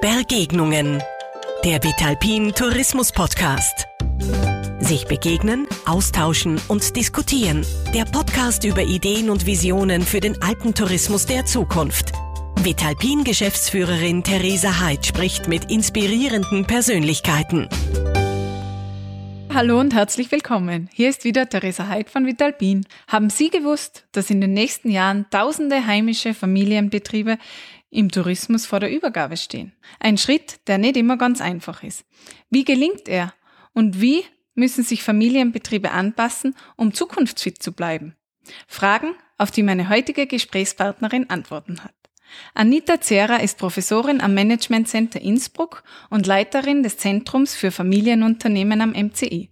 Begegnungen. Der Vitalpin Tourismus Podcast. Sich begegnen, austauschen und diskutieren. Der Podcast über Ideen und Visionen für den Alpentourismus der Zukunft. Vitalpin Geschäftsführerin Theresa Heid spricht mit inspirierenden Persönlichkeiten. Hallo und herzlich willkommen. Hier ist wieder Theresa Heid von Vitalpin. Haben Sie gewusst, dass in den nächsten Jahren tausende heimische Familienbetriebe im Tourismus vor der Übergabe stehen? Ein Schritt, der nicht immer ganz einfach ist. Wie gelingt er? Und wie müssen sich Familienbetriebe anpassen, um zukunftsfit zu bleiben? Fragen, auf die meine heutige Gesprächspartnerin Antworten hat. Anita Zera ist Professorin am Management Center Innsbruck und Leiterin des Zentrums für Familienunternehmen am MCI.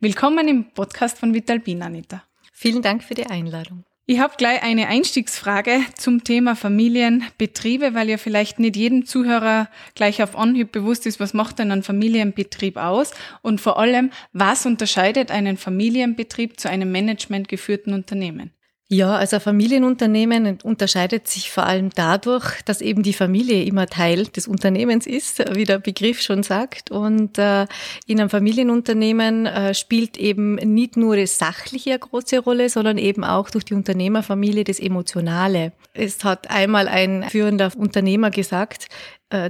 Willkommen im Podcast von Vitalpin, Anita. Vielen Dank für die Einladung. Ich habe gleich eine Einstiegsfrage zum Thema Familienbetriebe, weil ja vielleicht nicht jedem Zuhörer gleich auf Anhieb bewusst ist, was macht denn ein Familienbetrieb aus und vor allem, was unterscheidet einen Familienbetrieb zu einem managementgeführten Unternehmen? Ja, also ein Familienunternehmen unterscheidet sich vor allem dadurch, dass eben die Familie immer Teil des Unternehmens ist, wie der Begriff schon sagt. Und äh, in einem Familienunternehmen äh, spielt eben nicht nur das Sachliche eine große Rolle, sondern eben auch durch die Unternehmerfamilie das Emotionale. Es hat einmal ein führender Unternehmer gesagt,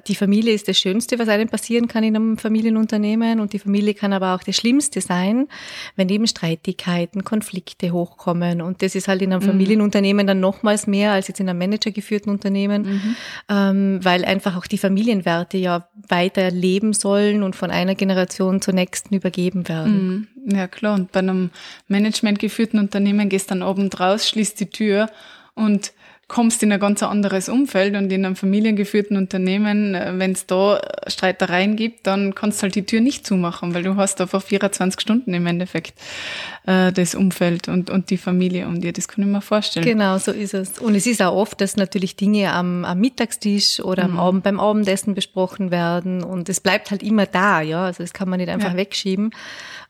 die Familie ist das Schönste, was einem passieren kann in einem Familienunternehmen und die Familie kann aber auch das Schlimmste sein, wenn eben Streitigkeiten, Konflikte hochkommen und das ist halt in einem mhm. Familienunternehmen dann nochmals mehr als jetzt in einem managergeführten Unternehmen, mhm. ähm, weil einfach auch die Familienwerte ja weiter leben sollen und von einer Generation zur nächsten übergeben werden. Mhm. Ja klar und bei einem managementgeführten Unternehmen gehst dann abend raus, schließt die Tür und kommst in ein ganz anderes Umfeld und in einem familiengeführten Unternehmen, äh, wenn es da Streitereien gibt, dann kannst du halt die Tür nicht zumachen, weil du hast einfach 24 Stunden im Endeffekt äh, das Umfeld und, und die Familie um dir. Das kann ich mir vorstellen. Genau, so ist es. Und es ist auch oft, dass natürlich Dinge am, am Mittagstisch oder am mhm. Abend beim Abendessen besprochen werden und es bleibt halt immer da, ja. Also das kann man nicht einfach ja. wegschieben.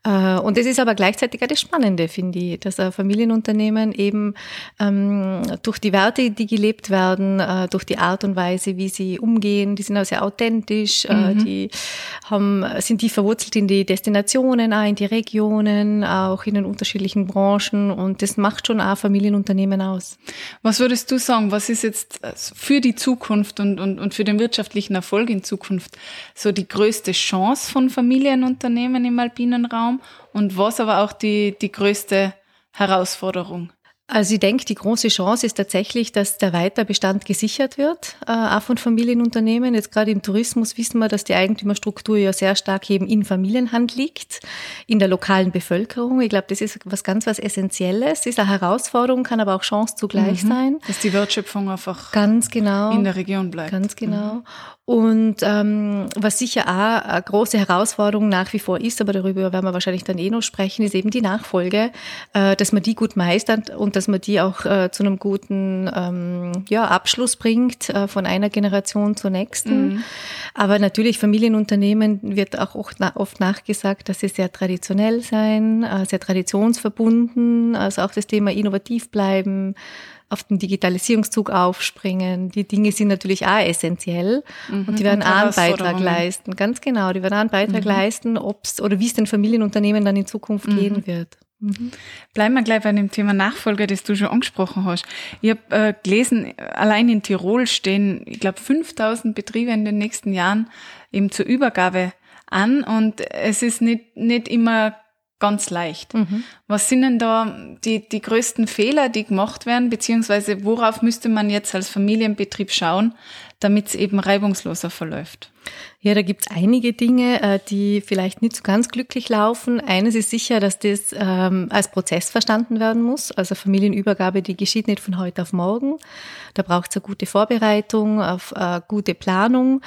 Äh, und es ist aber gleichzeitig auch das Spannende, finde ich, dass ein Familienunternehmen eben ähm, durch die Werte, die gelebt werden, äh, durch die Art und Weise, wie sie umgehen, die sind auch sehr authentisch, äh, mhm. die haben, sind die verwurzelt in die Destinationen, auch in die Regionen, auch in den unterschiedlichen Branchen und das macht schon auch Familienunternehmen aus. Was würdest du sagen, was ist jetzt für die Zukunft und, und, und für den wirtschaftlichen Erfolg in Zukunft so die größte Chance von Familienunternehmen im alpinen Raum? Raum und was aber auch die, die größte Herausforderung? Also ich denke, die große Chance ist tatsächlich, dass der Weiterbestand gesichert wird, äh, auch von Familienunternehmen. Jetzt gerade im Tourismus wissen wir, dass die Eigentümerstruktur ja sehr stark eben in Familienhand liegt, in der lokalen Bevölkerung. Ich glaube, das ist was ganz was Essentielles. Das ist eine Herausforderung, kann aber auch Chance zugleich mhm. sein. Dass die Wertschöpfung einfach ganz genau in der Region bleibt. Ganz genau. Mhm. Und ähm, was sicher auch eine große Herausforderung nach wie vor ist, aber darüber werden wir wahrscheinlich dann eh noch sprechen, ist eben die Nachfolge, äh, dass man die gut meistert und dass man die auch äh, zu einem guten ähm, ja, Abschluss bringt, äh, von einer Generation zur nächsten. Mhm. Aber natürlich, Familienunternehmen wird auch oft nachgesagt, dass sie sehr traditionell sein, äh, sehr traditionsverbunden, also auch das Thema innovativ bleiben, auf den Digitalisierungszug aufspringen. Die Dinge sind natürlich auch essentiell mhm, und die werden und auch einen Beitrag leisten. Ganz genau, die werden auch einen Beitrag mhm. leisten, ob's oder wie es den Familienunternehmen dann in Zukunft mhm. gehen wird. Mhm. Bleiben wir gleich bei dem Thema Nachfolger, das du schon angesprochen hast. Ich habe äh, gelesen, allein in Tirol stehen, ich glaube, 5000 Betriebe in den nächsten Jahren eben zur Übergabe an und es ist nicht, nicht immer ganz leicht. Mhm. Was sind denn da die, die größten Fehler, die gemacht werden, beziehungsweise worauf müsste man jetzt als Familienbetrieb schauen, damit es eben reibungsloser verläuft? Ja, da gibt's einige Dinge, äh, die vielleicht nicht so ganz glücklich laufen. Eines ist sicher, dass das ähm, als Prozess verstanden werden muss. Also Familienübergabe, die geschieht nicht von heute auf morgen. Da braucht's eine gute Vorbereitung, auf eine gute Planung.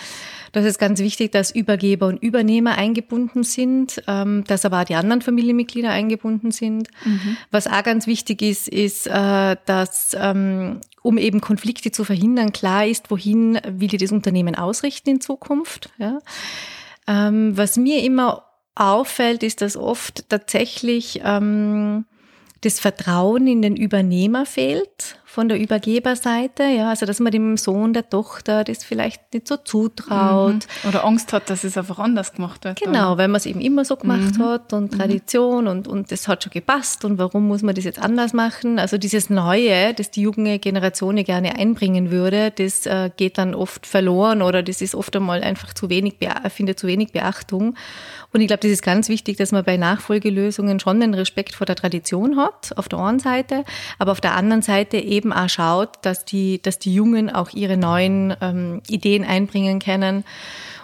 Das ist ganz wichtig, dass Übergeber und Übernehmer eingebunden sind, ähm, dass aber auch die anderen Familienmitglieder eingebunden sind. Mhm. Was auch ganz wichtig ist, ist, äh, dass ähm, um eben Konflikte zu verhindern, klar ist, wohin will die das Unternehmen ausrichten in Zukunft. Ja. Ähm, was mir immer auffällt, ist, dass oft tatsächlich ähm, das Vertrauen in den Übernehmer fehlt von der Übergeberseite, ja, also dass man dem Sohn, der Tochter das vielleicht nicht so zutraut. Mhm. Oder Angst hat, dass es einfach anders gemacht wird. Genau, weil man es eben immer so gemacht mhm. hat und mhm. Tradition und, und das hat schon gepasst und warum muss man das jetzt anders machen? Also dieses Neue, das die junge Generation gerne einbringen würde, das äh, geht dann oft verloren oder das ist oft einmal einfach zu wenig, findet zu wenig Beachtung. Und ich glaube, das ist ganz wichtig, dass man bei Nachfolgelösungen schon den Respekt vor der Tradition hat, auf der einen Seite, aber auf der anderen Seite eben auch schaut, dass die, dass die Jungen auch ihre neuen ähm, Ideen einbringen können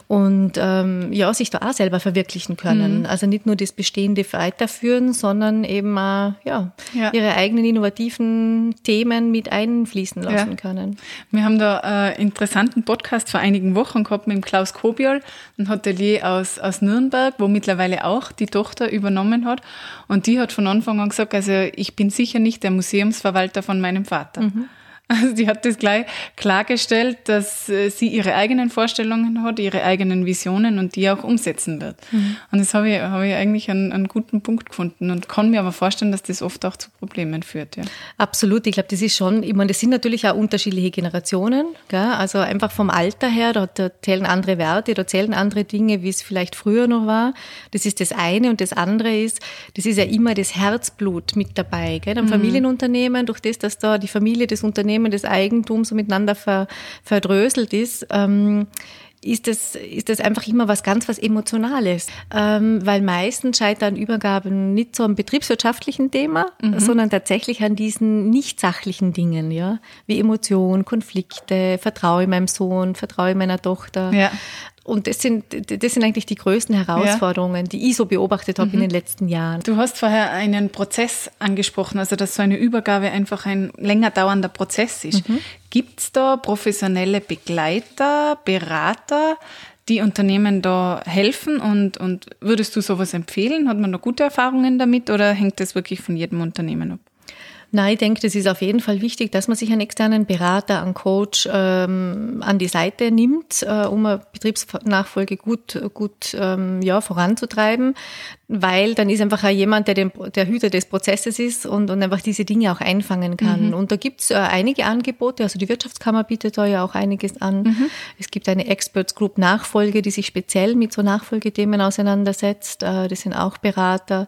und ähm, ja, sich da auch selber verwirklichen können. Mhm. Also nicht nur das Bestehende weiterführen, sondern eben auch ja, ja. ihre eigenen innovativen Themen mit einfließen lassen ja. können. Wir haben da einen interessanten Podcast vor einigen Wochen gehabt mit dem Klaus Kobiol, ein Hotelier aus, aus Nürnberg, wo mittlerweile auch die Tochter übernommen hat. Und die hat von Anfang an gesagt, also ich bin sicher nicht der Museumsverwalter von meinem Vater. Mhm. Also die hat das gleich klargestellt, dass äh, sie ihre eigenen Vorstellungen hat, ihre eigenen Visionen und die auch umsetzen wird. Mhm. Und das habe ich, habe ich eigentlich einen, einen, guten Punkt gefunden und kann mir aber vorstellen, dass das oft auch zu Problemen führt. Ja. Absolut, ich glaube, das ist schon, ich meine, das sind natürlich auch unterschiedliche Generationen. Gell? Also einfach vom Alter her, da, da zählen andere Werte, da zählen andere Dinge, wie es vielleicht früher noch war. Das ist das eine und das andere ist, das ist ja immer das Herzblut mit dabei. Gell? Am mhm. Familienunternehmen, durch das, dass da die Familie das Unternehmen Unternehmen, das Eigentum so miteinander ver, verdröselt ist, ähm, ist das, ist das einfach immer was ganz was Emotionales. Ähm, weil meistens scheitern Übergaben nicht so am betriebswirtschaftlichen Thema, mhm. sondern tatsächlich an diesen nicht sachlichen Dingen, ja. Wie Emotionen, Konflikte, Vertraue meinem Sohn, Vertraue meiner Tochter. Ja. Und das sind, das sind eigentlich die größten Herausforderungen, ja. die ich so beobachtet habe mhm. in den letzten Jahren. Du hast vorher einen Prozess angesprochen, also dass so eine Übergabe einfach ein länger dauernder Prozess ist. Mhm. Gibt es da professionelle Begleiter, Berater, die Unternehmen da helfen und, und würdest du sowas empfehlen? Hat man da gute Erfahrungen damit oder hängt das wirklich von jedem Unternehmen ab? Nein, ich denke, das ist auf jeden Fall wichtig, dass man sich einen externen Berater, einen Coach ähm, an die Seite nimmt, äh, um eine Betriebsnachfolge gut, gut ähm, ja, voranzutreiben weil dann ist einfach auch jemand, der den, der Hüter des Prozesses ist und, und einfach diese Dinge auch einfangen kann. Mhm. Und da gibt's äh, einige Angebote, also die Wirtschaftskammer bietet da ja auch einiges an. Mhm. Es gibt eine Experts Group Nachfolge, die sich speziell mit so Nachfolgethemen auseinandersetzt. Äh, das sind auch Berater,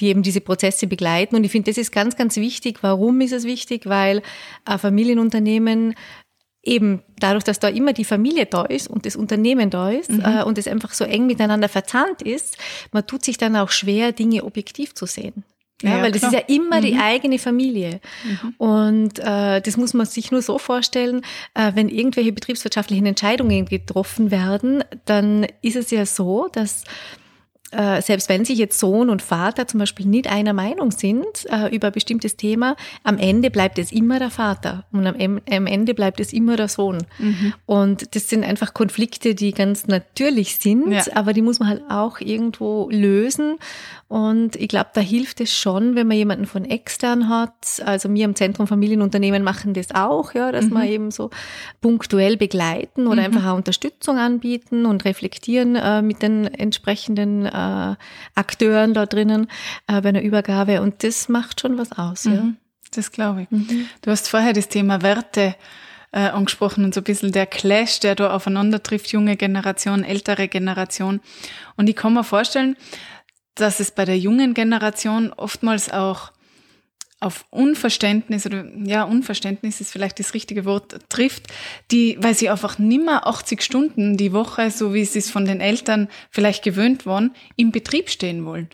die eben diese Prozesse begleiten. Und ich finde, das ist ganz, ganz wichtig. Warum ist es wichtig? Weil ein Familienunternehmen eben dadurch, dass da immer die Familie da ist und das Unternehmen da ist mhm. äh, und es einfach so eng miteinander verzahnt ist, man tut sich dann auch schwer, Dinge objektiv zu sehen. Ja, ja weil das ist ja immer mhm. die eigene Familie. Mhm. Und äh, das muss man sich nur so vorstellen, äh, wenn irgendwelche betriebswirtschaftlichen Entscheidungen getroffen werden, dann ist es ja so, dass äh, selbst wenn sich jetzt Sohn und Vater zum Beispiel nicht einer Meinung sind äh, über ein bestimmtes Thema, am Ende bleibt es immer der Vater und am, am Ende bleibt es immer der Sohn. Mhm. Und das sind einfach Konflikte, die ganz natürlich sind, ja. aber die muss man halt auch irgendwo lösen. Und ich glaube, da hilft es schon, wenn man jemanden von extern hat. Also wir im Zentrum Familienunternehmen machen das auch, ja, dass mhm. wir eben so punktuell begleiten oder mhm. einfach auch Unterstützung anbieten und reflektieren äh, mit den entsprechenden äh, Akteuren da drinnen äh, bei einer Übergabe. Und das macht schon was aus. Mhm. Ja. Das glaube ich. Mhm. Du hast vorher das Thema Werte äh, angesprochen und so ein bisschen der Clash, der da aufeinander trifft, junge Generation, ältere Generation. Und ich kann mir vorstellen, dass es bei der jungen Generation oftmals auch auf Unverständnis oder ja, Unverständnis ist vielleicht das richtige Wort, trifft, die, weil sie einfach nimmer 80 Stunden die Woche, so wie sie es von den Eltern vielleicht gewöhnt waren, im Betrieb stehen wollen.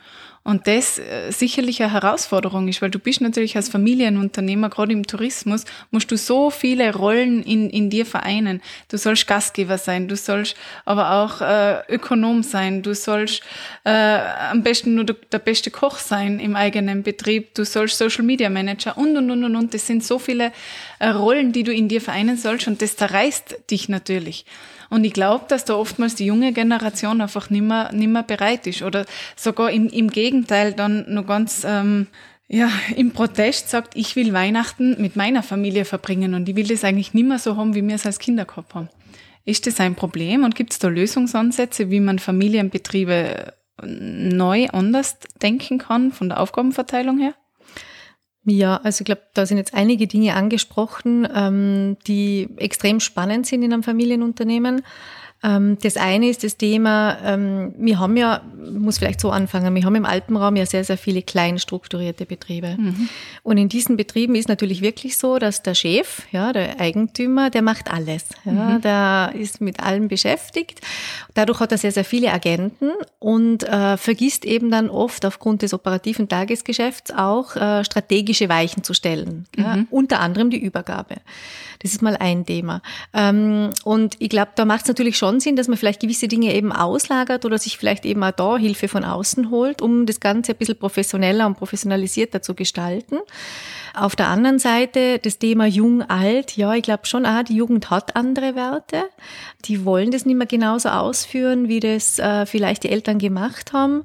Und das äh, sicherlich eine Herausforderung ist, weil du bist natürlich als Familienunternehmer, gerade im Tourismus, musst du so viele Rollen in, in dir vereinen. Du sollst Gastgeber sein, du sollst aber auch äh, Ökonom sein, du sollst äh, am besten nur der, der beste Koch sein im eigenen Betrieb, du sollst Social Media Manager und und und und und. Das sind so viele äh, Rollen, die du in dir vereinen sollst und das zerreißt dich natürlich. Und ich glaube, dass da oftmals die junge Generation einfach nimmer, nimmer bereit ist oder sogar im, im Gegenteil dann noch ganz, ähm, ja, im Protest sagt, ich will Weihnachten mit meiner Familie verbringen und ich will das eigentlich nimmer so haben, wie wir es als Kinder gehabt haben. Ist das ein Problem und gibt es da Lösungsansätze, wie man Familienbetriebe neu anders denken kann von der Aufgabenverteilung her? Ja, also ich glaube, da sind jetzt einige Dinge angesprochen, ähm, die extrem spannend sind in einem Familienunternehmen. Ähm, das eine ist das Thema, ähm, wir haben ja, muss vielleicht so anfangen, wir haben im Alpenraum ja sehr, sehr viele klein strukturierte Betriebe. Mhm. Und in diesen Betrieben ist natürlich wirklich so, dass der Chef, ja, der Eigentümer, der macht alles. Ja, mhm. Der ist mit allem beschäftigt. Dadurch hat er sehr, sehr viele Agenten und äh, vergisst eben dann oft aufgrund des operativen Tagesgeschäfts auch äh, strategische Weichen zu stellen. Mhm. Ja, unter anderem die Übergabe. Das ist mal ein Thema. Ähm, und ich glaube, da macht es natürlich schon Sinn, dass man vielleicht gewisse Dinge eben auslagert oder sich vielleicht eben auch da Hilfe von außen holt, um das Ganze ein bisschen professioneller und professionalisierter zu gestalten. Auf der anderen Seite das Thema jung, alt. Ja, ich glaube schon, ah, die Jugend hat andere Werte. Die wollen das nicht mehr genauso ausführen, wie das äh, vielleicht die Eltern gemacht haben.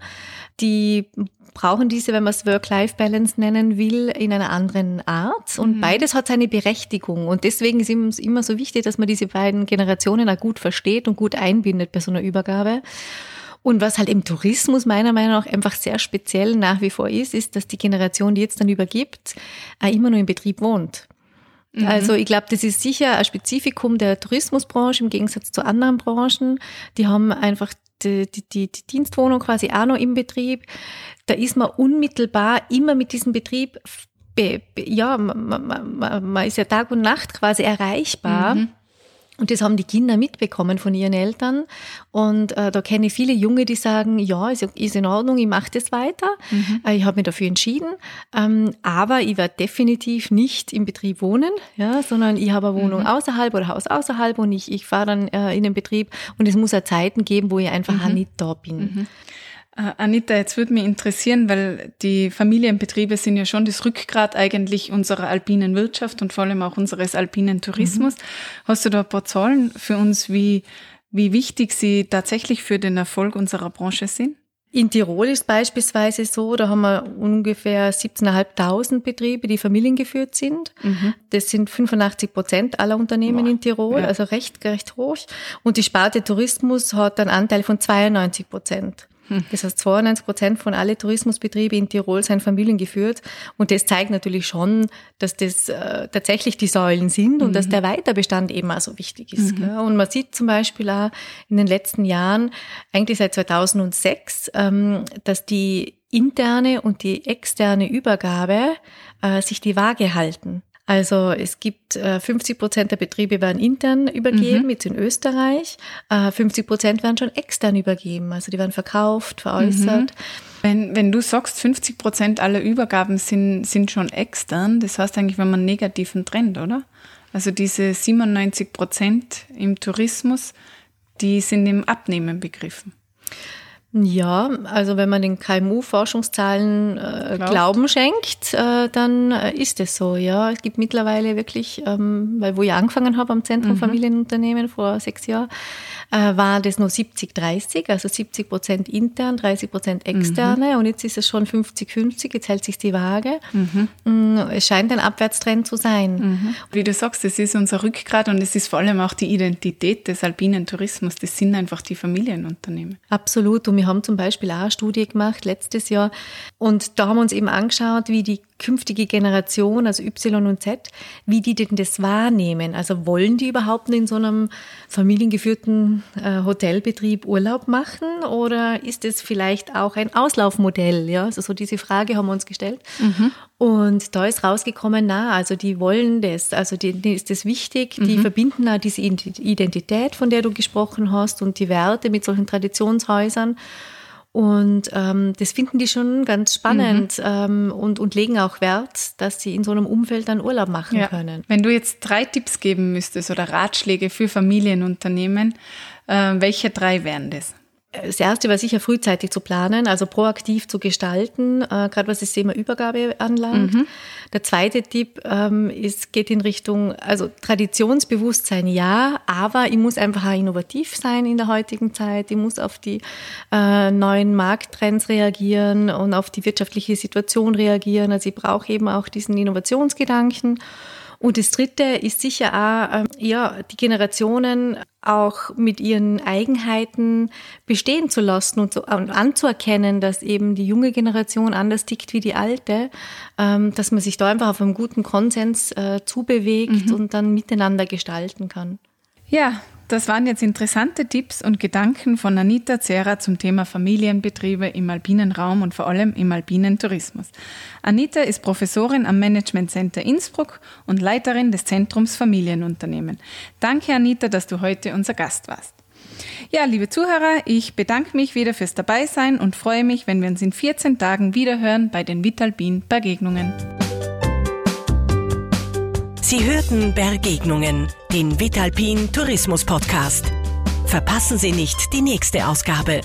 Die brauchen diese, wenn man es Work-Life-Balance nennen will, in einer anderen Art. Und mhm. beides hat seine Berechtigung. Und deswegen ist es immer so wichtig, dass man diese beiden Generationen auch gut versteht und gut einbindet bei so einer Übergabe. Und was halt im Tourismus meiner Meinung nach einfach sehr speziell nach wie vor ist, ist, dass die Generation, die jetzt dann übergibt, auch immer nur im Betrieb wohnt. Mhm. Also ich glaube, das ist sicher ein Spezifikum der Tourismusbranche im Gegensatz zu anderen Branchen. Die haben einfach die, die, die Dienstwohnung quasi auch noch im Betrieb. Da ist man unmittelbar immer mit diesem Betrieb, be, be, ja, man, man, man, ist ja Tag und Nacht quasi erreichbar. Mhm. Und das haben die Kinder mitbekommen von ihren Eltern. Und äh, da kenne ich viele Junge, die sagen, ja, ist, ist in Ordnung, ich mache das weiter. Mhm. Äh, ich habe mich dafür entschieden. Ähm, aber ich werde definitiv nicht im Betrieb wohnen, ja, sondern ich habe eine Wohnung mhm. außerhalb oder Haus außerhalb und ich, ich fahre dann äh, in den Betrieb. Und es muss ja Zeiten geben, wo ich einfach mhm. auch nicht da bin. Äh, Anita, jetzt würde mich interessieren, weil die Familienbetriebe sind ja schon das Rückgrat eigentlich unserer alpinen Wirtschaft und vor allem auch unseres alpinen Tourismus. Mhm. Hast du da ein paar Zahlen für uns, wie, wie wichtig sie tatsächlich für den Erfolg unserer Branche sind? In Tirol ist beispielsweise so, da haben wir ungefähr 17.500 Betriebe, die familiengeführt sind. Mhm. Das sind 85 Prozent aller Unternehmen Boah, in Tirol, ja. also recht, recht hoch. Und die Sparte Tourismus hat einen Anteil von 92 Prozent. Das heißt, 92 Prozent von allen Tourismusbetrieben in Tirol sind familiengeführt. Und das zeigt natürlich schon, dass das äh, tatsächlich die Säulen sind mhm. und dass mhm. der Weiterbestand eben auch so wichtig ist. Mhm. Und man sieht zum Beispiel auch in den letzten Jahren, eigentlich seit 2006, ähm, dass die interne und die externe Übergabe äh, sich die Waage halten. Also es gibt äh, 50 Prozent der Betriebe werden intern übergeben, mhm. jetzt in Österreich. Äh, 50 Prozent werden schon extern übergeben, also die werden verkauft, veräußert. Mhm. Wenn, wenn du sagst, 50 Prozent aller Übergaben sind, sind schon extern, das heißt eigentlich, wenn man einen negativen Trend, oder? Also diese 97 Prozent im Tourismus, die sind im Abnehmen begriffen. Ja, also wenn man den KMU-Forschungszahlen äh, Glauben schenkt, äh, dann äh, ist es so, ja. Es gibt mittlerweile wirklich, ähm, weil wo ich angefangen habe am Zentrum mhm. Familienunternehmen vor sechs Jahren, äh, war das nur 70-30, also 70 Prozent intern, 30 Prozent externe mhm. und jetzt ist es schon 50-50, jetzt hält sich die Waage. Mhm. Mm, es scheint ein Abwärtstrend zu sein. Mhm. Wie du sagst, es ist unser Rückgrat und es ist vor allem auch die Identität des alpinen Tourismus, das sind einfach die Familienunternehmen. Absolut und wir haben zum Beispiel auch eine Studie gemacht letztes Jahr und da haben wir uns eben angeschaut, wie die künftige Generation, also Y und Z, wie die denn das wahrnehmen. Also wollen die überhaupt in so einem familiengeführten äh, Hotelbetrieb Urlaub machen oder ist es vielleicht auch ein Auslaufmodell? Ja, also so diese Frage haben wir uns gestellt. Mhm. Und da ist rausgekommen, na, also die wollen das, also denen ist das wichtig, die mhm. verbinden auch diese Identität, von der du gesprochen hast und die Werte mit solchen Traditionshäusern. Und ähm, das finden die schon ganz spannend mhm. ähm, und, und legen auch Wert, dass sie in so einem Umfeld dann Urlaub machen ja. können. Wenn du jetzt drei Tipps geben müsstest oder Ratschläge für Familienunternehmen, äh, welche drei wären das? Das erste war sicher frühzeitig zu planen, also proaktiv zu gestalten, äh, gerade was das Thema Übergabe anlangt. Mhm. Der zweite Tipp ähm, ist, geht in Richtung, also Traditionsbewusstsein ja, aber ich muss einfach auch innovativ sein in der heutigen Zeit. Ich muss auf die äh, neuen Markttrends reagieren und auf die wirtschaftliche Situation reagieren. Also ich brauche eben auch diesen Innovationsgedanken. Und das Dritte ist sicher auch, ähm, ja, die Generationen auch mit ihren Eigenheiten bestehen zu lassen und, so, und anzuerkennen, dass eben die junge Generation anders tickt wie die alte, ähm, dass man sich da einfach auf einen guten Konsens äh, zubewegt mhm. und dann miteinander gestalten kann. Ja, das waren jetzt interessante Tipps und Gedanken von Anita Zera zum Thema Familienbetriebe im alpinen Raum und vor allem im alpinen Tourismus. Anita ist Professorin am Management Center Innsbruck und Leiterin des Zentrums Familienunternehmen. Danke, Anita, dass du heute unser Gast warst. Ja, liebe Zuhörer, ich bedanke mich wieder fürs Dabeisein und freue mich, wenn wir uns in 14 Tagen wiederhören bei den Vitalpin Begegnungen. Sie hörten Begegnungen, den Vitalpin Tourismus Podcast. Verpassen Sie nicht die nächste Ausgabe.